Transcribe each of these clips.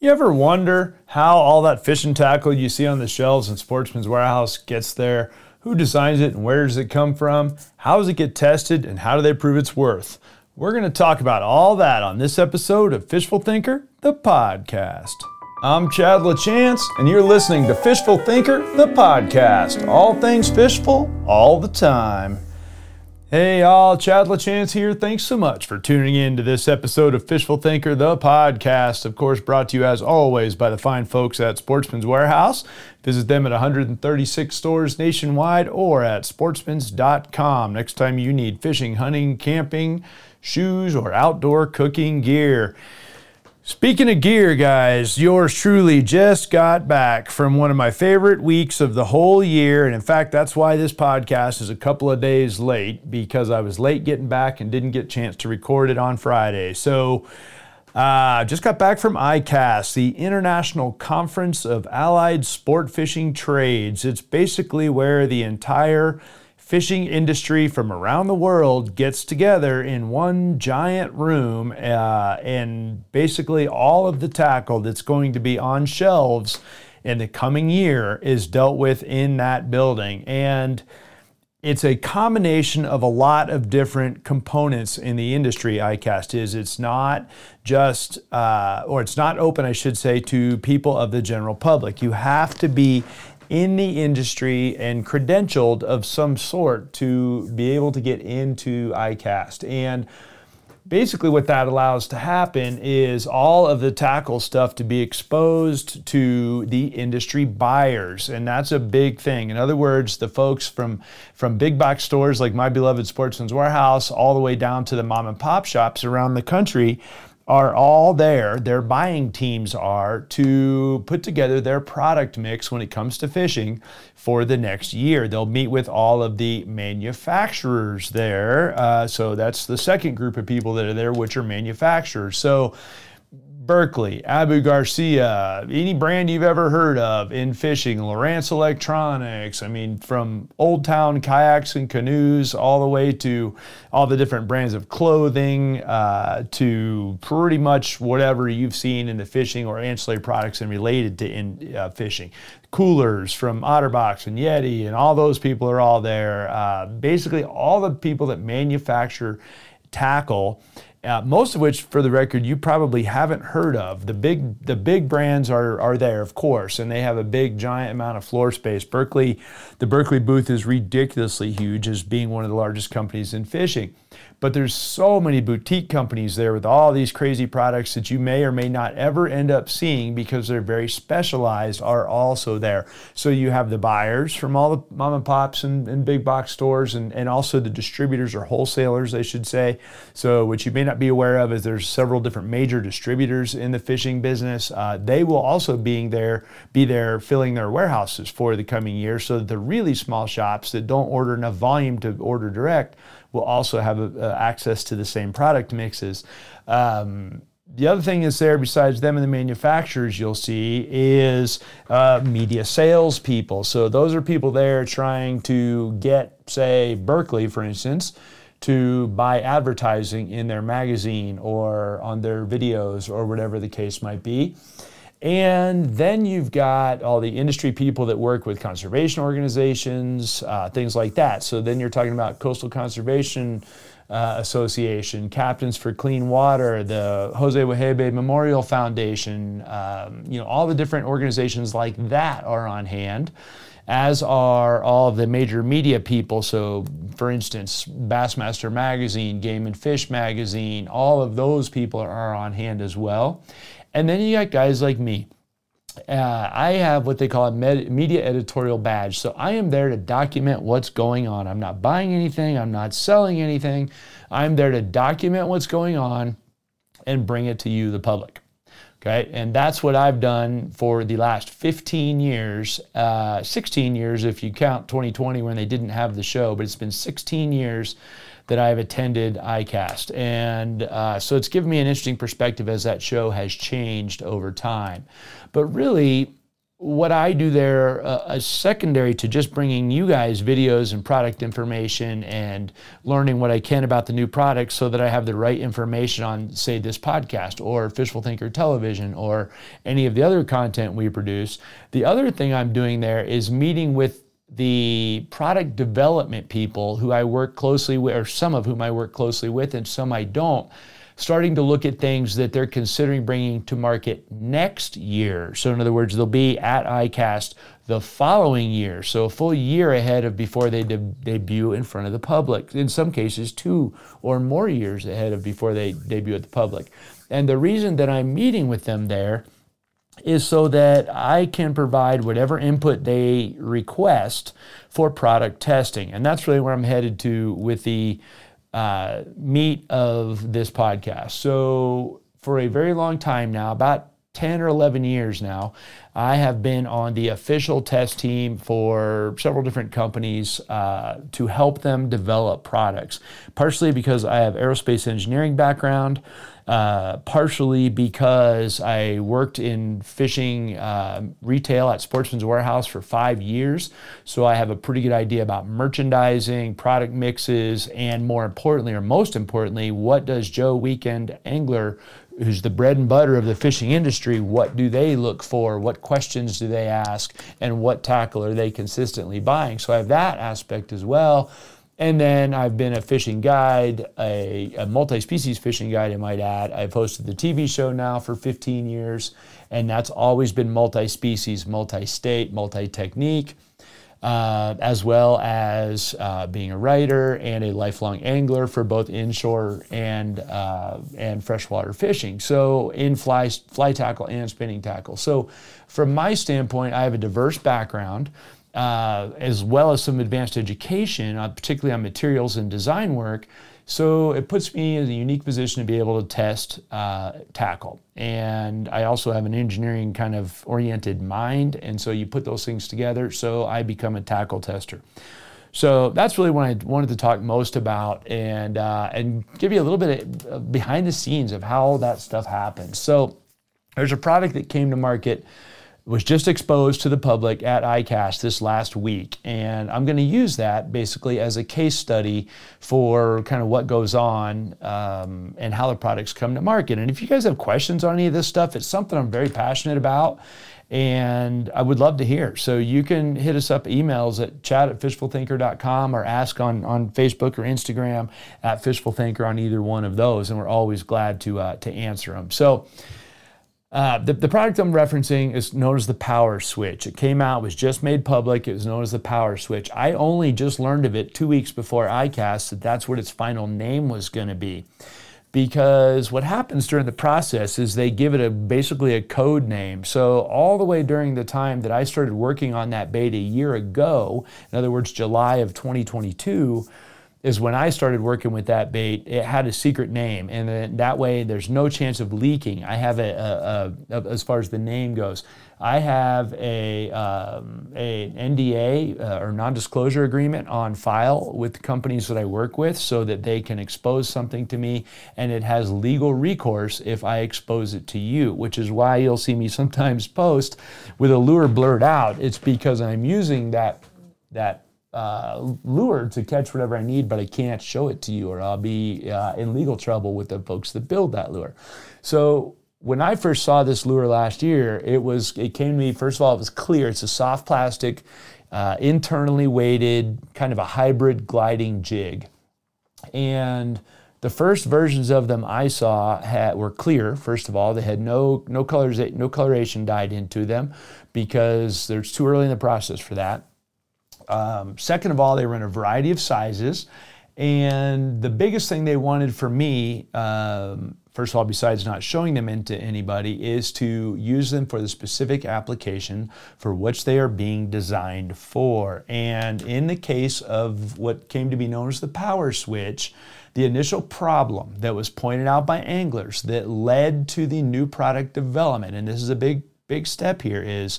You ever wonder how all that fishing tackle you see on the shelves in Sportsman's Warehouse gets there? Who designs it and where does it come from? How does it get tested and how do they prove its worth? We're going to talk about all that on this episode of Fishful Thinker, the podcast. I'm Chad LaChance, and you're listening to Fishful Thinker, the podcast. All things fishful, all the time. Hey y'all, Chad LaChance here. Thanks so much for tuning in to this episode of Fishful Thinker, the podcast. Of course, brought to you as always by the fine folks at Sportsman's Warehouse. Visit them at 136 stores nationwide or at sportsmans.com next time you need fishing, hunting, camping, shoes, or outdoor cooking gear. Speaking of gear, guys, yours truly just got back from one of my favorite weeks of the whole year. And in fact, that's why this podcast is a couple of days late because I was late getting back and didn't get a chance to record it on Friday. So, uh, just got back from ICAST, the International Conference of Allied Sport Fishing Trades. It's basically where the entire fishing industry from around the world gets together in one giant room, uh, and basically all of the tackle that's going to be on shelves in the coming year is dealt with in that building. And it's a combination of a lot of different components in the industry icast is it's not just uh, or it's not open i should say to people of the general public you have to be in the industry and credentialed of some sort to be able to get into ICAST. And basically, what that allows to happen is all of the tackle stuff to be exposed to the industry buyers. And that's a big thing. In other words, the folks from, from big box stores like my beloved Sportsman's Warehouse all the way down to the mom and pop shops around the country are all there, their buying teams are, to put together their product mix when it comes to fishing for the next year. They'll meet with all of the manufacturers there. Uh, so that's the second group of people that are there, which are manufacturers. So Berkley, Abu Garcia, any brand you've ever heard of in fishing, Lowrance Electronics, I mean, from Old Town kayaks and canoes all the way to all the different brands of clothing uh, to pretty much whatever you've seen in the fishing or ancillary products and related to in, uh, fishing. Coolers from Otterbox and Yeti, and all those people are all there. Uh, basically, all the people that manufacture tackle uh, most of which, for the record, you probably haven't heard of. The big, the big brands are, are there, of course, and they have a big, giant amount of floor space. Berkley, the Berkley booth is ridiculously huge as being one of the largest companies in fishing. But there's so many boutique companies there with all these crazy products that you may or may not ever end up seeing because they're very specialized are also there. So you have the buyers from all the mom and pops and, and big box stores and, and also the distributors or wholesalers, I should say. So what you may not be aware of is there's several different major distributors in the fishing business. Uh, they will also being there, be there filling their warehouses for the coming year so that the really small shops that don't order enough volume to order direct will also have access to the same product mixes. Um, the other thing is there, besides them and the manufacturers, you'll see is uh, media sales people. So those are people there trying to get, say, Berkley, for instance, to buy advertising in their magazine or on their videos or whatever the case might be. And then you've got all the industry people that work with conservation organizations, uh, things like that. So then you're talking about Coastal Conservation uh, Association, Captains for Clean Water, the Jose Wejebe Memorial Foundation, um, you know, all the different organizations like that are on hand, as are all the major media people. So, for instance, Bassmaster Magazine, Game and Fish Magazine, all of those people are on hand as well. And then you got guys like me. Uh, I have what they call a med- media editorial badge. So I am there to document what's going on. I'm not buying anything, I'm not selling anything. I'm there to document what's going on and bring it to you, the public. Okay, and that's what I've done for the last 15 years, uh, 16 years if you count 2020 when they didn't have the show, but it's been 16 years that I've attended ICAST. And uh, so it's given me an interesting perspective as that show has changed over time. But really, what I do there uh, is secondary to just bringing you guys videos and product information and learning what I can about the new products so that I have the right information on, say, this podcast or Fishful Thinker Television or any of the other content we produce. The other thing I'm doing there is meeting with the product development people who I work closely with, or some of whom I work closely with, and some I don't starting to look at things that they're considering bringing to market next year. So, in other words, they'll be at ICAST the following year, so a full year ahead of before they de- debut in front of the public. In some cases, two or more years ahead of before they debut at the public. And the reason that I'm meeting with them there is so that I can provide whatever input they request for product testing. And that's really where I'm headed to with the uh, meat of this podcast. So, for a very long time now, about 10 or 11 years now, I have been on the official test team for several different companies uh, to help them develop products. Partially because I have aerospace engineering background, uh, partially because I worked in fishing uh, retail at Sportsman's Warehouse for five years. So I have a pretty good idea about merchandising, product mixes, and more importantly, or most importantly, what does Joe Weekend Angler who's the bread and butter of the fishing industry, what do they look for? What questions do they ask? And what tackle are they consistently buying? So I have that aspect as well. And then I've been a fishing guide, a, a multi species fishing guide, I might add. I've hosted the TV show now for 15 years, and that's always been multi species, multi state, multi technique. Uh, as well as uh, being a writer and a lifelong angler for both inshore and uh, and freshwater fishing. So in fly fly tackle and spinning tackle. So from my standpoint, I have a diverse background uh, as well as some advanced education, uh, particularly on materials and design work. So it puts me in a unique position to be able to test uh, tackle. And I also have an engineering kind of oriented mind. And so you put those things together. So I become a tackle tester. So that's really what I wanted to talk most about and, uh, and give you a little bit of behind the scenes of how that stuff happens. So there's a product that came to market was just exposed to the public at ICAST this last week. And I'm going to use that basically as a case study for kind of what goes on um, and how the products come to market. And if you guys have questions on any of this stuff, it's something I'm very passionate about. And I would love to hear. So you can hit us up emails at chad at fishfulthinker.com or ask on, on Facebook or Instagram at fishfulthinker on either one of those. And we're always glad to, uh, to answer them. So, uh, the, the product I'm referencing is known as the Power Switch. It came out, was just made public. It was known as the Power Switch. I only just learned of it two weeks before ICAST that that's what its final name was going to be. Because what happens during the process is they give it a basically a code name. So all the way during the time that I started working on that beta a year ago, in other words, July of 2022 is when I started working with that bait, it had a secret name, and then that way there's no chance of leaking. I have a, a, a as far as the name goes, I have a, um, a NDA uh, or non-disclosure agreement on file with companies that I work with, so that they can expose something to me, and it has legal recourse if I expose it to you. Which is why you'll see me sometimes post with a lure blurred out. It's because I'm using that that uh, lure to catch whatever I need, but I can't show it to you, or I'll be uh, in legal trouble with the folks that build that lure. So when I first saw this lure last year, it was it came to me. First of all, it was clear. It's a soft plastic, uh, internally weighted, kind of a hybrid gliding jig, and the first versions of them I saw had, were clear. First of all, they had no no colors no coloration dyed into them because there's too early in the process for that. Um, second of all, they were in a variety of sizes. And the biggest thing they wanted for me, um, first of all, besides not showing them into anybody, is to use them for the specific application for which they are being designed for. And in the case of what came to be known as the power switch, the initial problem that was pointed out by anglers that led to the new product development, and this is a big, big step here, is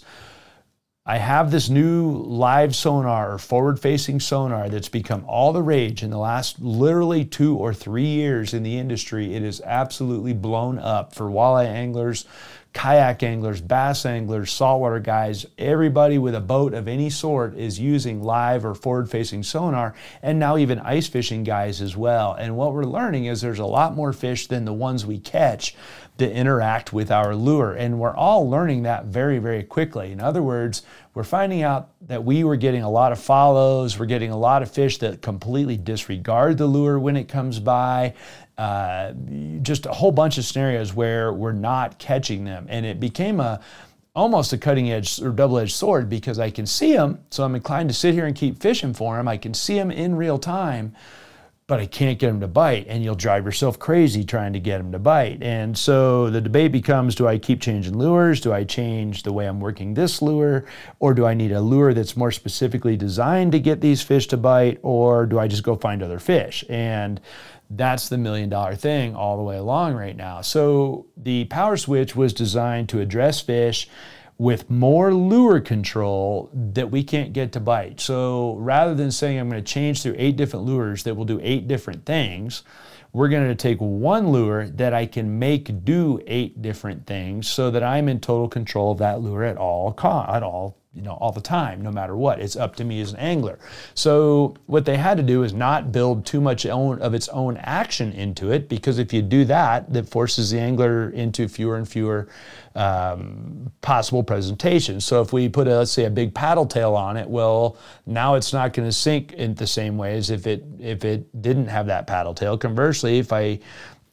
I have this new live sonar or forward facing sonar that's become all the rage in the last literally two or three years in the industry. It is absolutely blown up for walleye anglers, kayak anglers, bass anglers, saltwater guys, everybody with a boat of any sort is using live or forward facing sonar, and now even ice fishing guys as well. And what we're learning is there's a lot more fish than the ones we catch to interact with our lure. And we're all learning that very, very quickly. In other words, we're finding out that we were getting a lot of follows, we're getting a lot of fish that completely disregard the lure when it comes by. Uh, just a whole bunch of scenarios where we're not catching them. And it became a almost a cutting edge or double edged sword because I can see them. So I'm inclined to sit here and keep fishing for them. I can see them in real time but I can't get them to bite. And you'll drive yourself crazy trying to get them to bite. And so the debate becomes do I keep changing lures? Do I change the way I'm working this lure? Or do I need a lure that's more specifically designed to get these fish to bite? Or do I just go find other fish? And that's the million dollar thing all the way along right now. So the power switch was designed to address fish with more lure control that we can't get to bite. So rather than saying I'm going to change through eight different lures that will do eight different things, we're going to take one lure that I can make do eight different things so that I'm in total control of that lure at all at all you know all the time no matter what. It's up to me as an angler. So what they had to do is not build too much own, of its own action into it because if you do that that forces the angler into fewer and fewer um, possible presentations. So if we put a, let's say a big paddle tail on it well now it's not going to sink in the same way as if it if it didn't have that paddle tail. Conversely if i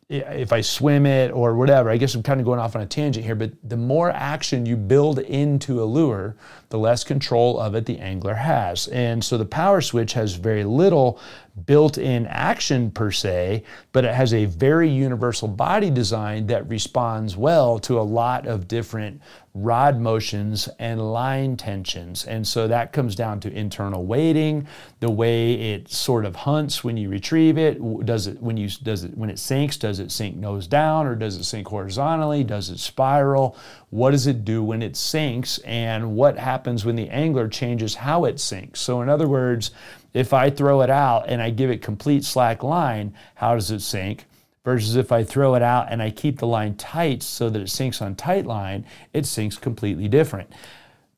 if I swim it or whatever, I guess I'm kind of going off on a tangent here, but the more action you build into a lure, the less control of it the angler has. And so the power switch has very little built in action per se, but it has a very universal body design that responds well to a lot of different rod motions and line tensions. And so that comes down to internal weighting, the way it sort of hunts when you retrieve it. Does it when you does it when it sinks, does it sink nose down or does it sink horizontally? Does it spiral? What does it do when it sinks? And what happens when the angler changes how it sinks? So in other words, if I throw it out and I give it complete slack line, how does it sink? Versus if I throw it out and I keep the line tight so that it sinks on tight line, it sinks completely different.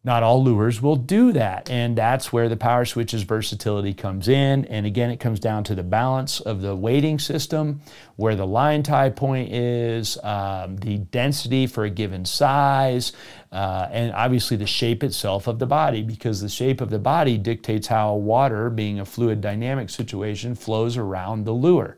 Not all lures will do that. And that's where the power switch's versatility comes in. And again, it comes down to the balance of the weighting system, where the line tie point is, um, the density for a given size, uh, and obviously the shape itself of the body, because the shape of the body dictates how water, being a fluid dynamic situation, flows around the lure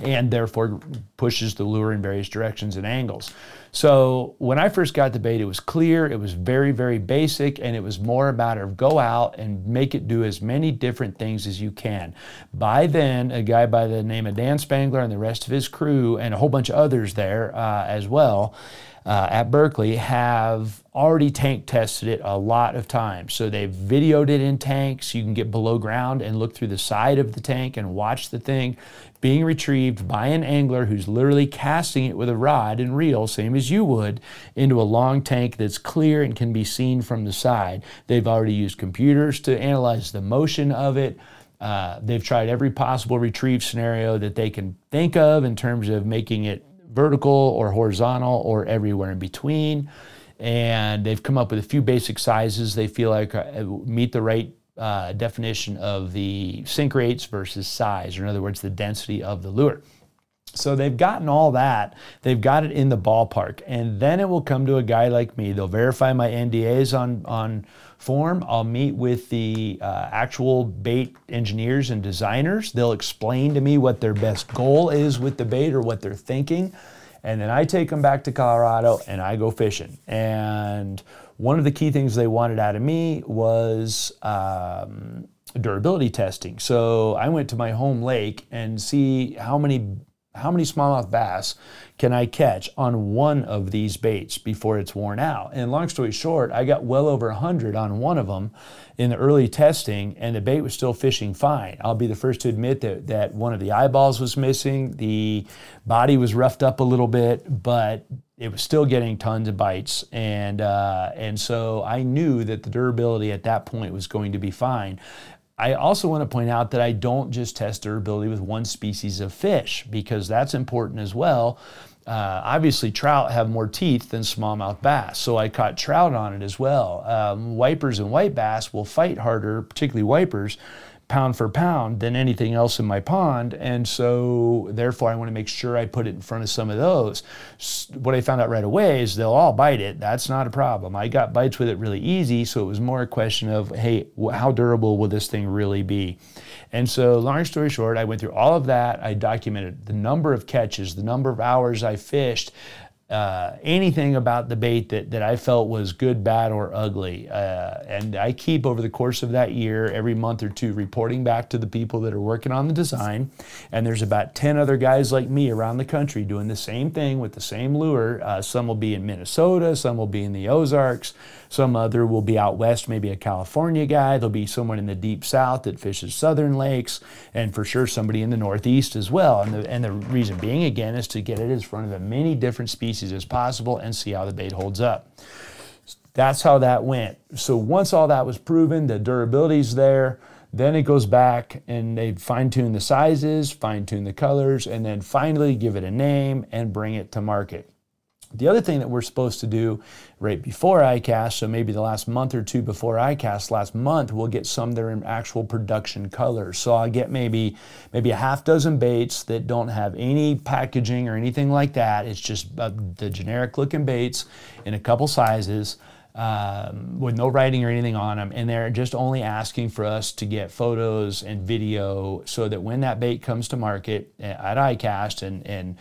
and therefore pushes the lure in various directions and angles. So when I first got the bait, it was clear, it was very, very basic, and it was more about of go out and make it do as many different things as you can. By then, a guy by the name of Dan Spangler and the rest of his crew, and a whole bunch of others there uh, as well, uh, at Berkley have already tank tested it a lot of times. So they've videoed it in tanks. You can get below ground and look through the side of the tank and watch the thing being retrieved by an angler who's literally casting it with a rod and reel, same as you would, into a long tank that's clear and can be seen from the side. They've already used computers to analyze the motion of it. Uh, they've tried every possible retrieve scenario that they can think of in terms of making it vertical or horizontal or everywhere in between. And they've come up with a few basic sizes they feel like uh, meet the right uh, definition of the sink rates versus size, or in other words, the density of the lure. So they've gotten all that. They've got it in the ballpark. And then it will come to a guy like me. They'll verify my NDAs on, on form. I'll meet with the uh, actual bait engineers and designers. They'll explain to me what their best goal is with the bait or what they're thinking. And then I take them back to Colorado and I go fishing. And one of the key things they wanted out of me was um, durability testing. So I went to my home lake and see how many how many smallmouth bass can I catch on one of these baits before it's worn out? And long story short, I got well over 100 on one of them in the early testing, and the bait was still fishing fine. I'll be the first to admit that, that one of the eyeballs was missing, the body was roughed up a little bit, but it was still getting tons of bites. And, uh, and so I knew that the durability at that point was going to be fine. I also want to point out that I don't just test durability with one species of fish because that's important as well. uh, obviously trout have more teeth than smallmouth bass, so I caught trout on it as well. Um, wipers and white bass will fight harder, particularly wipers, pound for pound than anything else in my pond. And so, therefore, I want to make sure I put it in front of some of those. What I found out right away is they'll all bite it. That's not a problem. I got bites with it really easy. So, it was more a question of, hey, how durable will this thing really be? And so, long story short, I went through all of that. I documented the number of catches, the number of hours I fished uh, anything about the bait that, that I felt was good, bad, or ugly. Uh, and I keep over the course of that year, every month or two, reporting back to the people that are working on the design. And there's about 10 other guys like me around the country doing the same thing with the same lure. Uh, some will be in Minnesota, some will be in the Ozarks, some other will be out west, maybe a California guy. There'll be someone in the deep south that fishes southern lakes, and for sure somebody in the northeast as well. And the, and the reason being, again, is to get it in front of as many different species as possible and see how the bait holds up. That's how that went. So once all that was proven, the durability's there. Then it goes back and they fine tune the sizes, fine tune the colors, and then finally give it a name and bring it to market. The other thing that we're supposed to do right before ICAST, so maybe the last month or two before ICAST, last month, we'll get some that are in actual production colors. So I'll get maybe maybe a half dozen baits that don't have any packaging or anything like that. It's just uh, the generic looking baits in a couple sizes. Um, with no writing or anything on them, and they're just only asking for us to get photos and video so that when that bait comes to market at ICAST and, and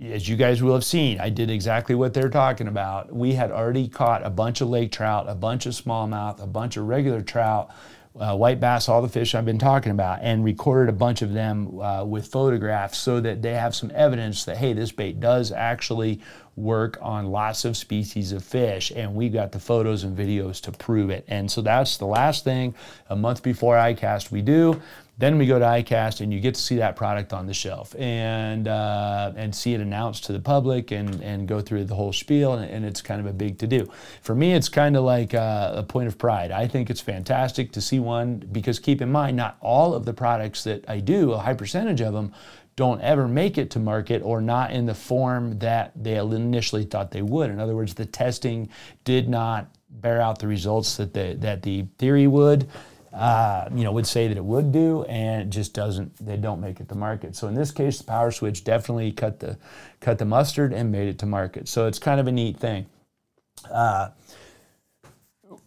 as you guys will have seen, I did exactly what they're talking about. We had already caught a bunch of lake trout, a bunch of smallmouth, a bunch of regular trout, uh, white bass, all the fish I've been talking about, and recorded a bunch of them uh, with photographs so that they have some evidence that, hey, this bait does actually work on lots of species of fish, and we've got the photos and videos to prove it. And so that's the last thing a month before ICAST we do. Then we go to ICAST and you get to see that product on the shelf and uh, and see it announced to the public and, and go through the whole spiel and, and it's kind of a big to do. For me, it's kind of like a, a point of pride. I think it's fantastic to see one because keep in mind, not all of the products that I do, a high percentage of them, don't ever make it to market or not in the form that they initially thought they would. In other words, the testing did not bear out the results that the, that the theory would uh, you know, would say that it would do, and it just doesn't. They don't make it to market. So in this case, the Power Switch definitely cut the cut the mustard and made it to market. So it's kind of a neat thing. Uh,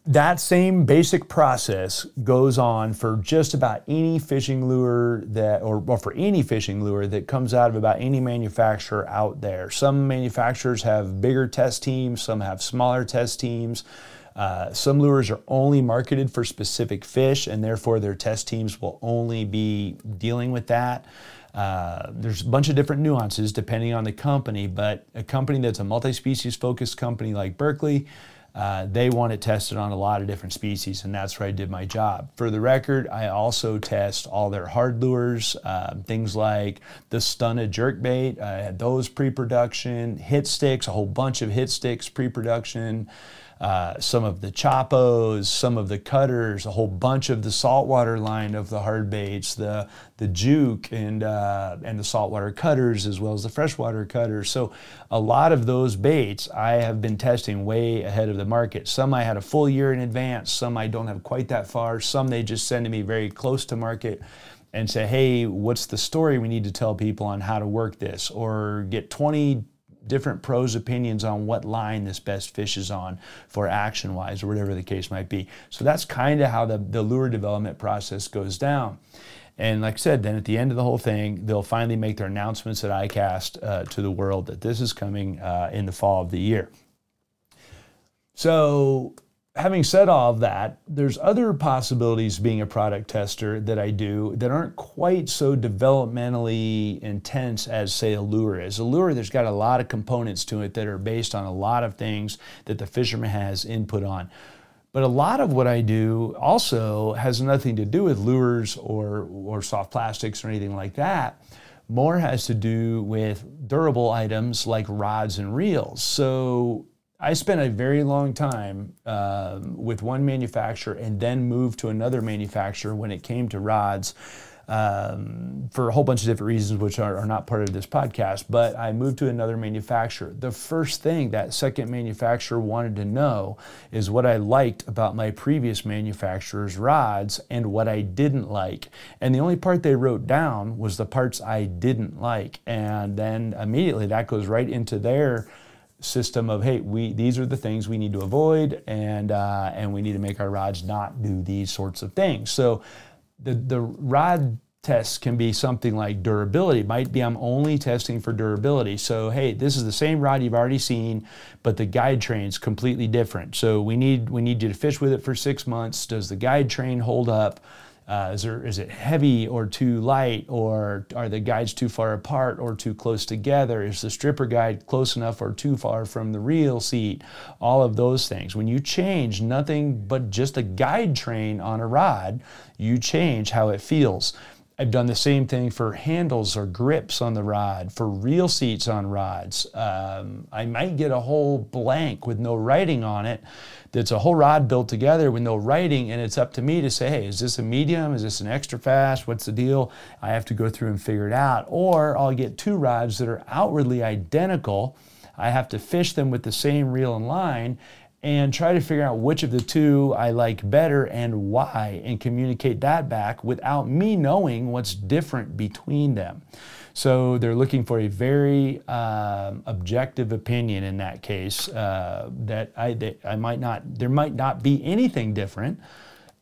that same basic process goes on for just about any fishing lure that, or, or, for any fishing lure that comes out of about any manufacturer out there. Some manufacturers have bigger test teams, some have smaller test teams. Uh, some lures are only marketed for specific fish, and therefore their test teams will only be dealing with that. Uh, there's a bunch of different nuances depending on the company, but a company that's a multi species focused company like Berkley, uh, they want it tested on a lot of different species, and that's where I did my job. For the record, I also test all their hard lures, uh, things like the Stunna jerkbait. I had those pre production, hit sticks, a whole bunch of hit sticks pre production uh, some of the Choppos, some of the cutters, a whole bunch of the saltwater line of the hard baits, the the juke and uh, and the saltwater cutters as well as the freshwater cutters. So a lot of those baits I have been testing way ahead of the market. Some I had a full year in advance. Some I don't have quite that far. Some they just send to me very close to market and say, hey, what's the story we need to tell people on how to work this? Or get 20 different pros opinions on what line this best fishes on for action wise or whatever the case might be. So that's kind of how the, the lure development process goes down. And like I said, then at the end of the whole thing, they'll finally make their announcements at ICAST uh, to the world that this is coming uh, in the fall of the year. So having said all of that, there's other possibilities being a product tester that I do that aren't quite so developmentally intense as, say, a lure is. A lure, there's got a lot of components to it that are based on a lot of things that the fisherman has input on. But a lot of what I do also has nothing to do with lures or, or soft plastics or anything like that. More has to do with durable items like rods and reels. So I spent a very long time uh, with one manufacturer and then moved to another manufacturer when it came to rods. um, for a whole bunch of different reasons, which are, are, not part of this podcast. But I moved to another manufacturer. The first thing that second manufacturer wanted to know is what I liked about my previous manufacturer's rods and what I didn't like. And the only part they wrote down was the parts I didn't like. And then immediately that goes right into their system of hey we these are the things we need to avoid and uh, and we need to make our rods not do these sorts of things so the, the rod tests can be something like durability. It might be I'm only testing for durability. So, hey, this is the same rod you've already seen, but the guide train's completely different. So we need we need you to fish with it for six months. Does the guide train hold up? Uh, is, there, is it heavy or too light, or are the guides too far apart or too close together? Is the stripper guide close enough or too far from the reel seat? All of those things. When you change nothing but just a guide train on a rod, you change how it feels. I've done the same thing for handles or grips on the rod, for reel seats on rods. Um, I might get a whole blank with no writing on it. That's a whole rod built together with no writing, and it's up to me to say, hey, is this a medium? Is this an extra fast? What's the deal? I have to go through and figure it out. Or I'll get two rods that are outwardly identical. I have to fish them with the same reel and line, and try to figure out which of the two I like better and why, and communicate that back without me knowing what's different between them. So they're looking for a very um, objective opinion in that case. Uh, that I, they, I might not, there might not be anything different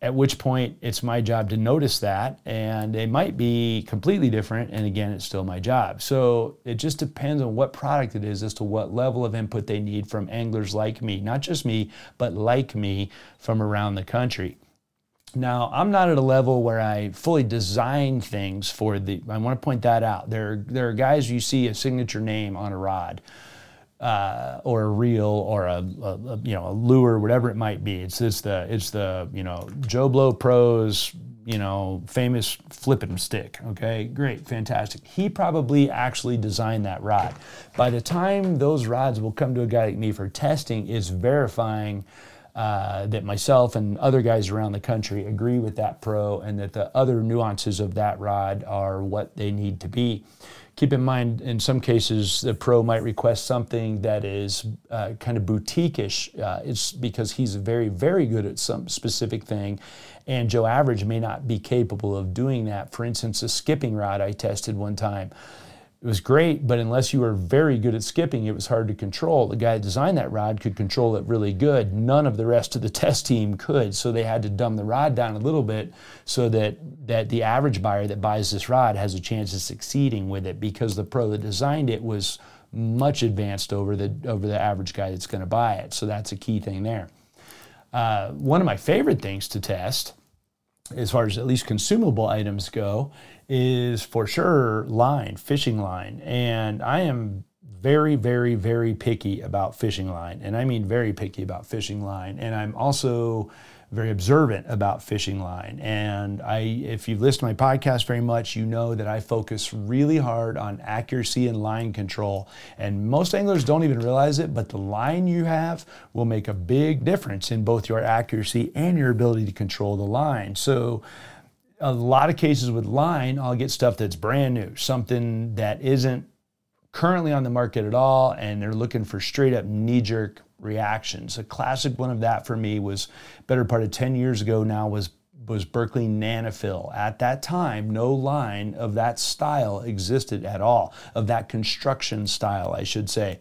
at which point it's my job to notice that and it might be completely different and again it's still my job. So it just depends on what product it is as to what level of input they need from anglers like me not just me but like me from around the country. Now i'm not at a level where i fully design things for the i want to point that out. There, there are guys you see a signature name on a rod uh, or a reel or a, a, a, you know a lure, whatever it might be. It's it's the it's the you know Joe Blow Pros you know famous flipping stick. Okay, great, fantastic. He probably actually designed that rod. By the time those rods will come to a guy like me for testing, is verifying. Uh, that myself and other guys around the country agree with that pro and that the other nuances of that rod are what they need to be keep in mind, in some cases, the pro might request something that is uh, kind of boutique-ish. Uh, it's because he's very, very good at some specific thing, and Joe Average may not be capable of doing that. For instance, a skipping rod I tested one time it was great, but unless you were very good at skipping, it was hard to control. The guy that designed that rod could control it really good. None of the rest of the test team could, so they had to dumb the rod down a little bit so that, that the average buyer that buys this rod has a chance of succeeding with it because the pro that designed it was much advanced over the, over the average guy that's going to buy it. So that's a key thing there. Uh, one of my favorite things to test, as far as at least consumable items go, is for sure line, fishing line. And I am very, very, very picky about fishing line. And I mean very picky about fishing line. And I'm also very observant about fishing line. And I, if you've listened to my podcast very much, you know that I focus really hard on accuracy and line control. And most anglers don't even realize it, but the line you have will make a big difference in both your accuracy and your ability to control the line. So a lot of cases with line, I'll get stuff that's brand new, something that isn't currently on the market at all, and they're looking for straight up knee jerk reactions. A classic one of that for me was better part of 10 years ago now was was Berkley Nanofill. At that time, no line of that style existed at all, of that construction style, I should say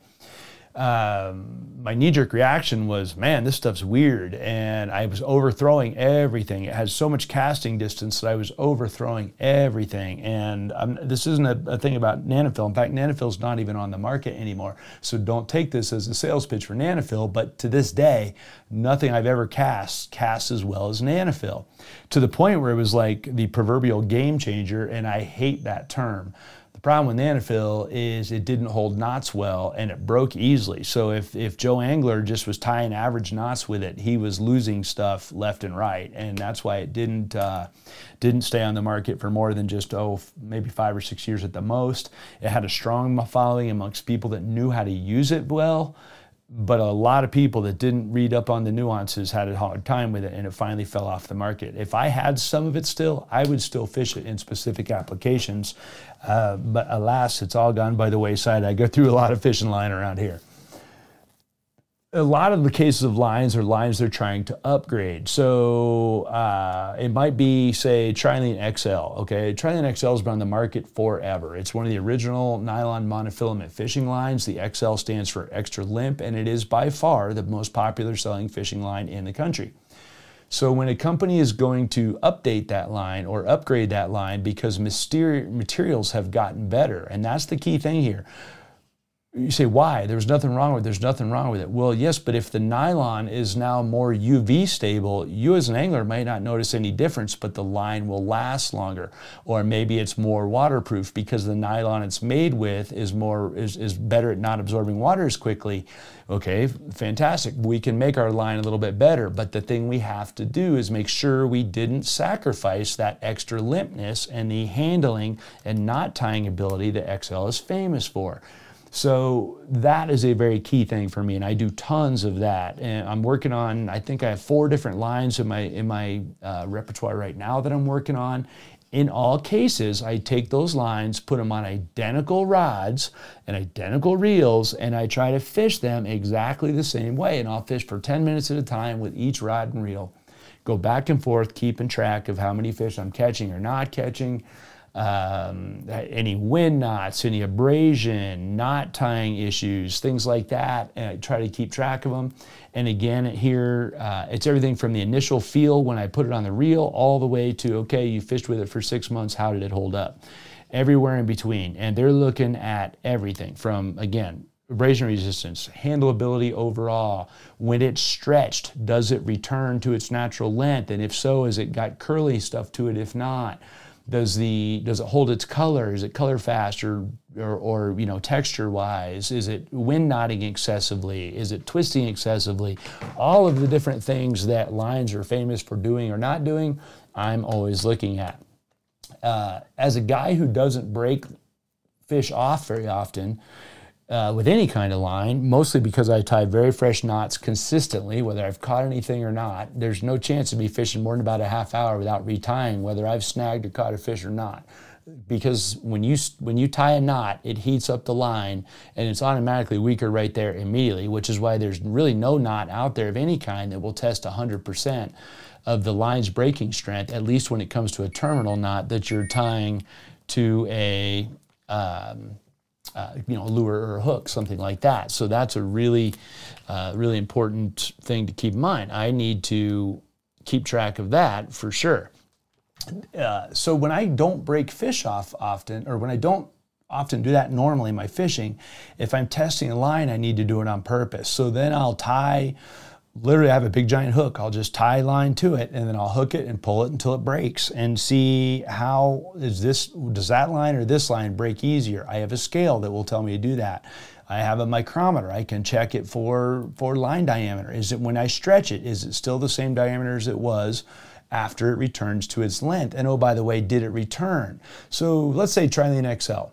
um, my knee jerk reaction was, man, this stuff's weird. And I was overthrowing everything. It has so much casting distance that I was overthrowing everything. And this isn't a, a, thing about Nanofill. In fact, Nanofill's not even on the market anymore. So don't take this as a sales pitch for Nanofill. But to this day, nothing I've ever cast casts as well as Nanofill to the point where it was like the proverbial game changer. And I hate that term problem with Nanofill is it didn't hold knots well and it broke easily. So if, if Joe Angler just was tying average knots with it, he was losing stuff left and right. And that's why it didn't, uh, didn't stay on the market for more than just, oh, maybe five or six years at the most. It had a strong following amongst people that knew how to use it well but a lot of people that didn't read up on the nuances had a hard time with it and it finally fell off the market. If I had some of it still, I would still fish it in specific applications. Uh, but alas, it's all gone by the wayside. I go through a lot of fishing line around here a lot of the cases of lines are lines they're trying to upgrade. So uh, it might be, say, Trilene XL. Okay, Trilene XL has been on the market forever. It's one of the original nylon monofilament fishing lines. The XL stands for extra limp, and it is by far the most popular selling fishing line in the country. So when a company is going to update that line or upgrade that line because materials have gotten better, and that's the key thing here you say why? There's nothing wrong with it. there's nothing wrong with it. Well yes but if the nylon is now more uv stable you as an angler might not notice any difference but the line will last longer. Or maybe it's more waterproof because the nylon it's made with is more is, is better at not absorbing water as quickly. Okay fantastic. We can make our line a little bit better but the thing we have to do is make sure we didn't sacrifice that extra limpness and the handling and knot tying ability that xl is famous for so that is a very key thing for me, and I do tons of that. And I'm working on. I think I have four different lines in my in my uh, repertoire right now that I'm working on. In all cases, I take those lines, put them on identical rods and identical reels, and I try to fish them exactly the same way. And I'll fish for 10 minutes at a time with each rod and reel. Go back and forth, keeping track of how many fish I'm catching or not catching um, any wind knots, any abrasion, knot tying issues, things like that. And I try to keep track of them. And again, here uh, it's everything from the initial feel when I put it on the reel all the way to okay, you fished with it for six months. How did it hold up? Everywhere in between. And they're looking at everything from again abrasion resistance, handleability overall. When it's stretched, does it return to its natural length? And if so, has it got curly stuff to it? If not, does the does it hold its color? Is it color fast or or, or you know texture wise? Is it wind knotting excessively? Is it twisting excessively? All of the different things that lines are famous for doing or not doing, I'm always looking at. Uh, as a guy who doesn't break fish off very often, uh, with any kind of line, mostly because I tie very fresh knots consistently, whether I've caught anything or not. There's no chance of me fishing more than about a half hour without retying, whether I've snagged or caught a fish or not. Because when you when you tie a knot, it heats up the line and it's automatically weaker right there immediately, which is why there's really no knot out there of any kind that will test 100% of the line's breaking strength, at least when it comes to a terminal knot that you're tying to a um, uh, you know, a lure or a hook, something like that. So that's a really, uh, really important thing to keep in mind. I need to keep track of that for sure. Uh, so when I don't break fish off often, or when I don't often do that normally in my fishing, if I'm testing a line, I need to do it on purpose. So then I'll tie literally I have a big giant hook. I'll just tie line to it and then I'll hook it and pull it until it breaks and see how is this does that line or this line break easier. I have a scale that will tell me to do that. I have a micrometer. I can check it for for line diameter. Is it when I stretch it is it still the same diameter as it was? After it returns to its length. And oh, by the way, did it return? So let's say Trilene XL.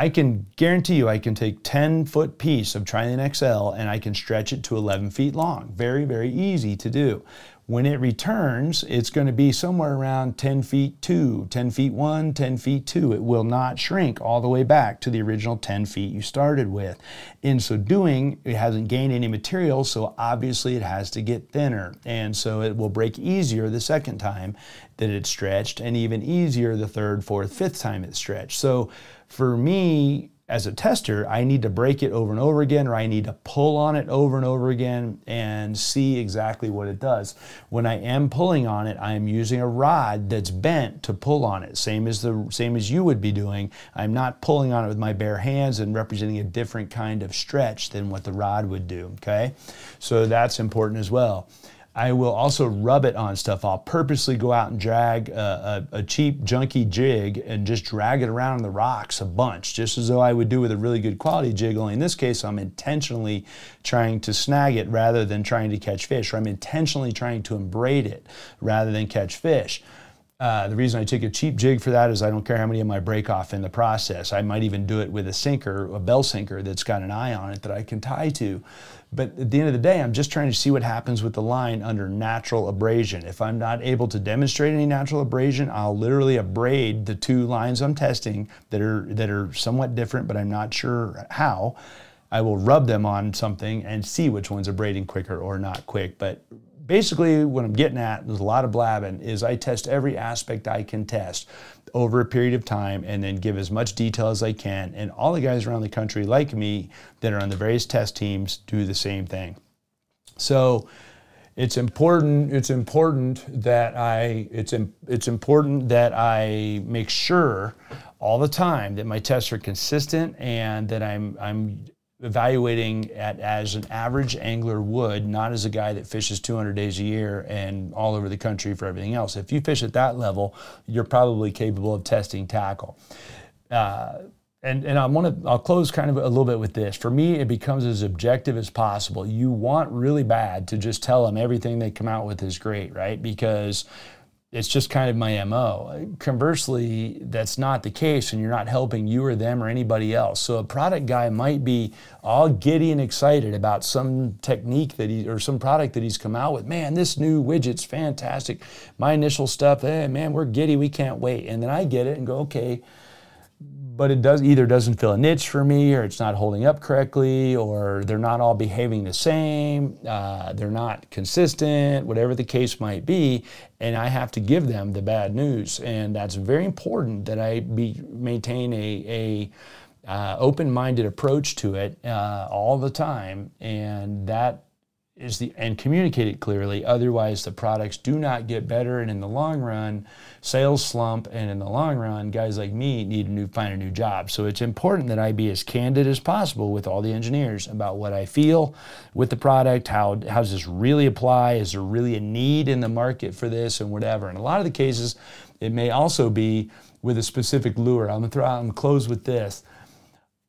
I can guarantee you I can take 10 foot piece of Trilene XL and I can stretch it to 11 feet long. Very, very easy to do. When it returns, it's going to be somewhere around 10 feet 2, 10 feet 1, 10 feet 2. It will not shrink all the way back to the original 10 feet you started with. In so doing, it hasn't gained any material, so obviously it has to get thinner. And so it will break easier the second time that it's stretched, and even easier the third, fourth, fifth time it's stretched. So for me, as a tester, I need to break it over and over again, or I need to pull on it over and over again and see exactly what it does. When I am pulling on it, I am using a rod that's bent to pull on it, same as the same as you would be doing. I'm not pulling on it with my bare hands and representing a different kind of stretch than what the rod would do. Okay, so that's important as well. I will also rub it on stuff. I'll purposely go out and drag a, a, a, cheap, junky jig and just drag it around the rocks a bunch, just as though I would do with a really good quality jig. Only in this case, I'm intentionally trying to snag it rather than trying to catch fish, or I'm intentionally trying to embraid it rather than catch fish. Uh, the reason I take a cheap jig for that is I don't care how many of my break off in the process. I might even do it with a sinker, a bell sinker that's got an eye on it that I can tie to. But at the end of the day, I'm just trying to see what happens with the line under natural abrasion. If I'm not able to demonstrate any natural abrasion, I'll literally abrade the two lines I'm testing that are that are somewhat different, but I'm not sure how. I will rub them on something and see which one's abrading quicker or not quick. But basically what I'm getting at, there's a lot of blabbing, is I test every aspect I can test over a period of time and then give as much detail as I can. And all the guys around the country like me that are on the various test teams do the same thing. So it's important it's important that I it's it's important that I make sure all the time that my tests are consistent and that I'm I'm evaluating at as an average angler would, not as a guy that fishes 200 days a year and all over the country for everything else. If you fish at that level, you're probably capable of testing tackle. Uh, and, and I want to I'll close kind of a little bit with this. For me, it becomes as objective as possible. You want really bad to just tell them everything they come out with is great, right? Because it's just kind of my MO. Conversely, that's not the case, and you're not helping you or them or anybody else. So a product guy might be all giddy and excited about some technique that he or some product that he's come out with. Man, this new widget's fantastic. My initial stuff, hey man, we're giddy, we can't wait. And then I get it and go, okay, but it does either doesn't fill a niche for me or it's not holding up correctly or they're not all behaving the same uh, they're not consistent whatever the case might be and i have to give them the bad news. And that's very important that i be maintain a, a uh, open-minded approach to it uh, all the time. And that is the and communicate it clearly. Otherwise, the products do not get better, and in the long run, sales slump. And in the long run, guys like me need to find a new job. So it's important that I be as candid as possible with all the engineers about what I feel with the product. How how does this really apply? Is there really a need in the market for this, and whatever? And a lot of the cases, it may also be with a specific lure. I'm gonna throw out. Gonna close with this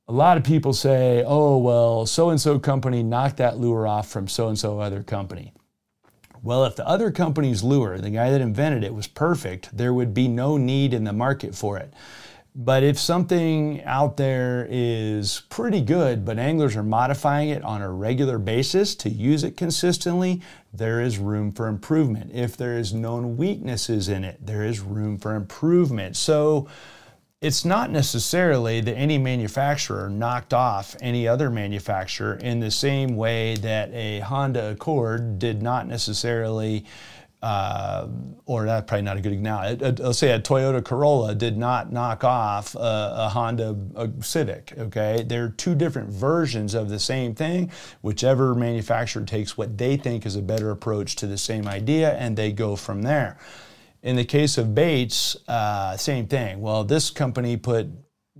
a lot of people say, oh, well, so and so company knocked that lure off from so and so other company. Well, if the other company's lure, the guy that invented it, was perfect, there would be no need in the market for it. But if something out there is pretty good, but anglers are modifying it on a regular basis to use it consistently, there is room for improvement. If there is known weaknesses in it, there is room for improvement. So, it's not necessarily that any manufacturer knocked off any other manufacturer in the same way that a Honda Accord did not necessarily, uh, or that's probably not a good example. Let's say a Toyota Corolla did not knock off a, a Honda a Civic. Okay, they're two different versions of the same thing. Whichever manufacturer takes what they think is a better approach to the same idea, and they go from there. In the case of baits, uh, same thing. Well, this company put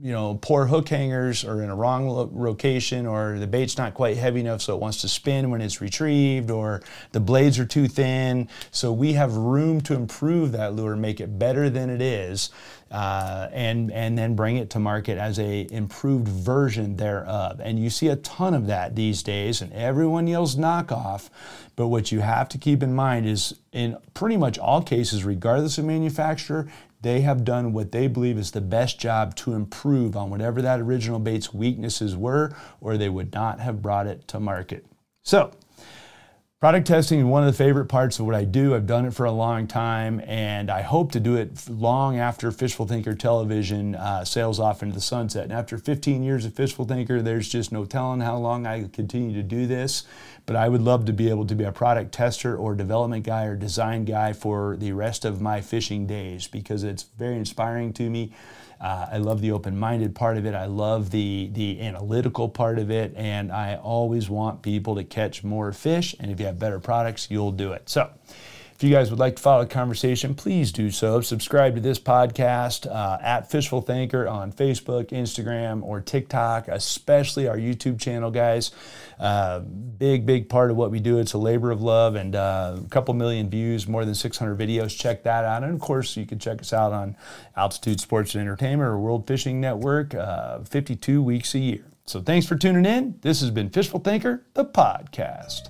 you know poor hook hangers or in a wrong location or the bait's not quite heavy enough so it wants to spin when it's retrieved or the blades are too thin so we have room to improve that lure make it better than it is uh, and and then bring it to market as a improved version thereof and you see a ton of that these days and everyone yells knockoff but what you have to keep in mind is in pretty much all cases regardless of manufacturer they have done what they believe is the best job to improve on whatever that original bait's weaknesses were, or they would not have brought it to market. So, Product testing is one of the favorite parts of what I do. I've done it for a long time, and I hope to do it long after Fishful Thinker television uh, sails off into the sunset. And after 15 years of Fishful Thinker, there's just no telling how long I continue to do this. But I would love to be able to be a product tester or development guy or design guy for the rest of my fishing days because it's very inspiring to me. Uh, I love the open-minded part of it. I love the the analytical part of it, and I always want people to catch more fish. And if you have better products, you'll do it. So. If you guys would like to follow the conversation, please do so. Subscribe to this podcast uh, at Fishful Thinker on Facebook, Instagram, or TikTok, especially our YouTube channel, guys. Uh, big, big part of what we do. It's a labor of love and uh, a couple million views, more than 600 videos. Check that out. And of course, you can check us out on Altitude Sports and Entertainment or World Fishing Network uh, 52 weeks a year. So thanks for tuning in. This has been Fishful Thinker, the podcast.